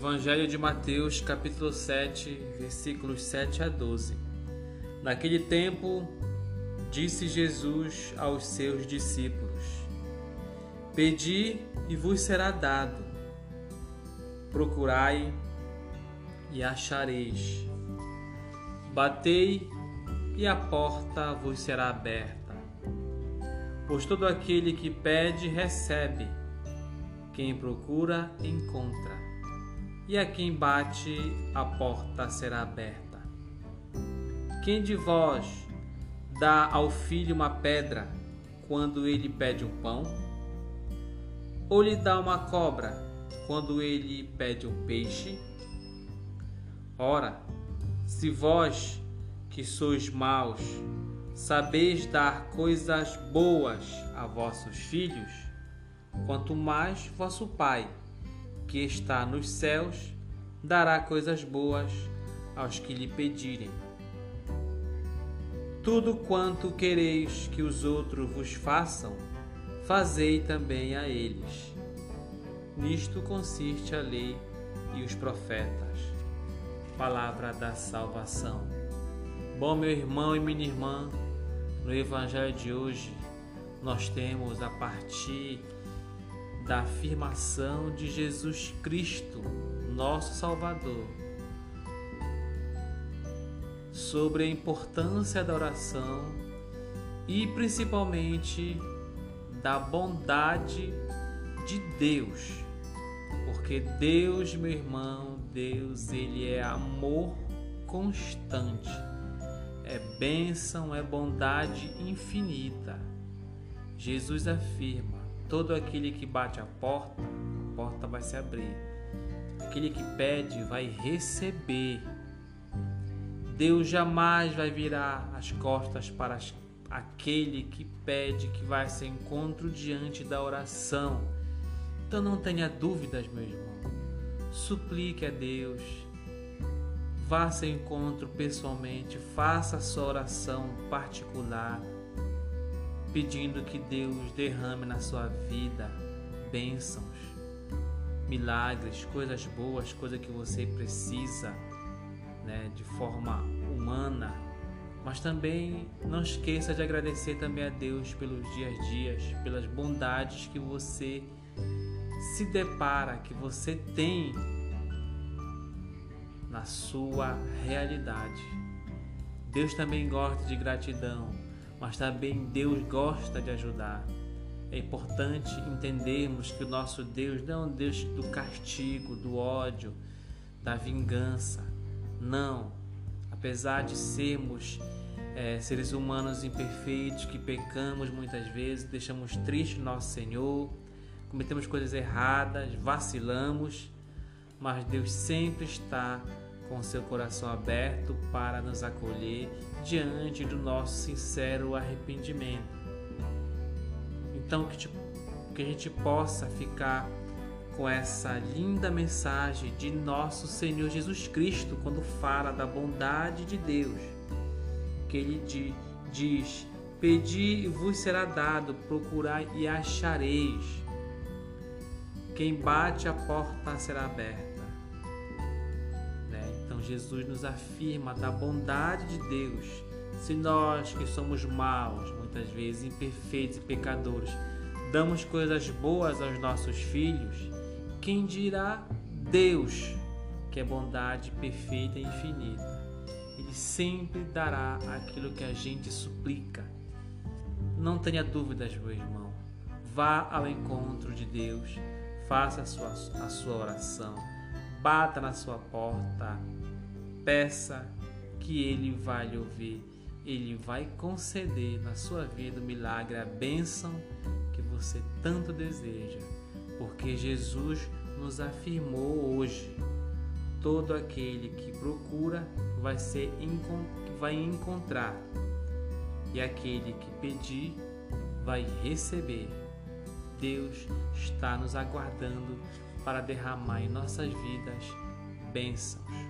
Evangelho de Mateus, capítulo 7, versículos 7 a 12. Naquele tempo, disse Jesus aos seus discípulos: Pedi e vos será dado, procurai e achareis, batei e a porta vos será aberta. Pois todo aquele que pede, recebe, quem procura, encontra e a quem bate a porta será aberta. Quem de vós dá ao filho uma pedra quando ele pede um pão? Ou lhe dá uma cobra quando ele pede um peixe? Ora, se vós, que sois maus, sabeis dar coisas boas a vossos filhos, quanto mais vosso Pai, que está nos céus dará coisas boas aos que lhe pedirem. Tudo quanto quereis que os outros vos façam, fazei também a eles. Nisto consiste a lei e os profetas. Palavra da salvação. Bom, meu irmão e minha irmã, no Evangelho de hoje, nós temos a partir da afirmação de Jesus Cristo, nosso Salvador, sobre a importância da oração e principalmente da bondade de Deus. Porque Deus, meu irmão, Deus, ele é amor constante. É bênção, é bondade infinita. Jesus afirma: Todo aquele que bate a porta, a porta vai se abrir. Aquele que pede vai receber. Deus jamais vai virar as costas para aquele que pede, que vai se encontro diante da oração. Então não tenha dúvidas, meu irmão. Suplique a Deus. Vá encontro pessoalmente, faça a sua oração particular pedindo que Deus derrame na sua vida bênçãos, milagres, coisas boas, coisas que você precisa, né, de forma humana. Mas também não esqueça de agradecer também a Deus pelos dias dias, pelas bondades que você se depara, que você tem na sua realidade. Deus também gosta de gratidão mas também Deus gosta de ajudar. É importante entendermos que o nosso Deus não é um Deus do castigo, do ódio, da vingança. Não. Apesar de sermos é, seres humanos imperfeitos, que pecamos muitas vezes, deixamos triste nosso Senhor, cometemos coisas erradas, vacilamos, mas Deus sempre está com seu coração aberto para nos acolher diante do nosso sincero arrependimento. Então, que, que a gente possa ficar com essa linda mensagem de nosso Senhor Jesus Cristo quando fala da bondade de Deus, que ele diz: Pedi e vos será dado, procurai e achareis. Quem bate a porta será aberta. Jesus nos afirma da bondade de Deus. Se nós que somos maus, muitas vezes imperfeitos e pecadores, damos coisas boas aos nossos filhos, quem dirá Deus, que é bondade perfeita e infinita? Ele sempre dará aquilo que a gente suplica. Não tenha dúvidas, meu irmão. Vá ao encontro de Deus, faça a sua, a sua oração, bata na sua porta, Peça que Ele vai lhe ouvir. Ele vai conceder na sua vida o milagre, a bênção que você tanto deseja. Porque Jesus nos afirmou hoje: todo aquele que procura vai, ser, vai encontrar, e aquele que pedir vai receber. Deus está nos aguardando para derramar em nossas vidas bênçãos.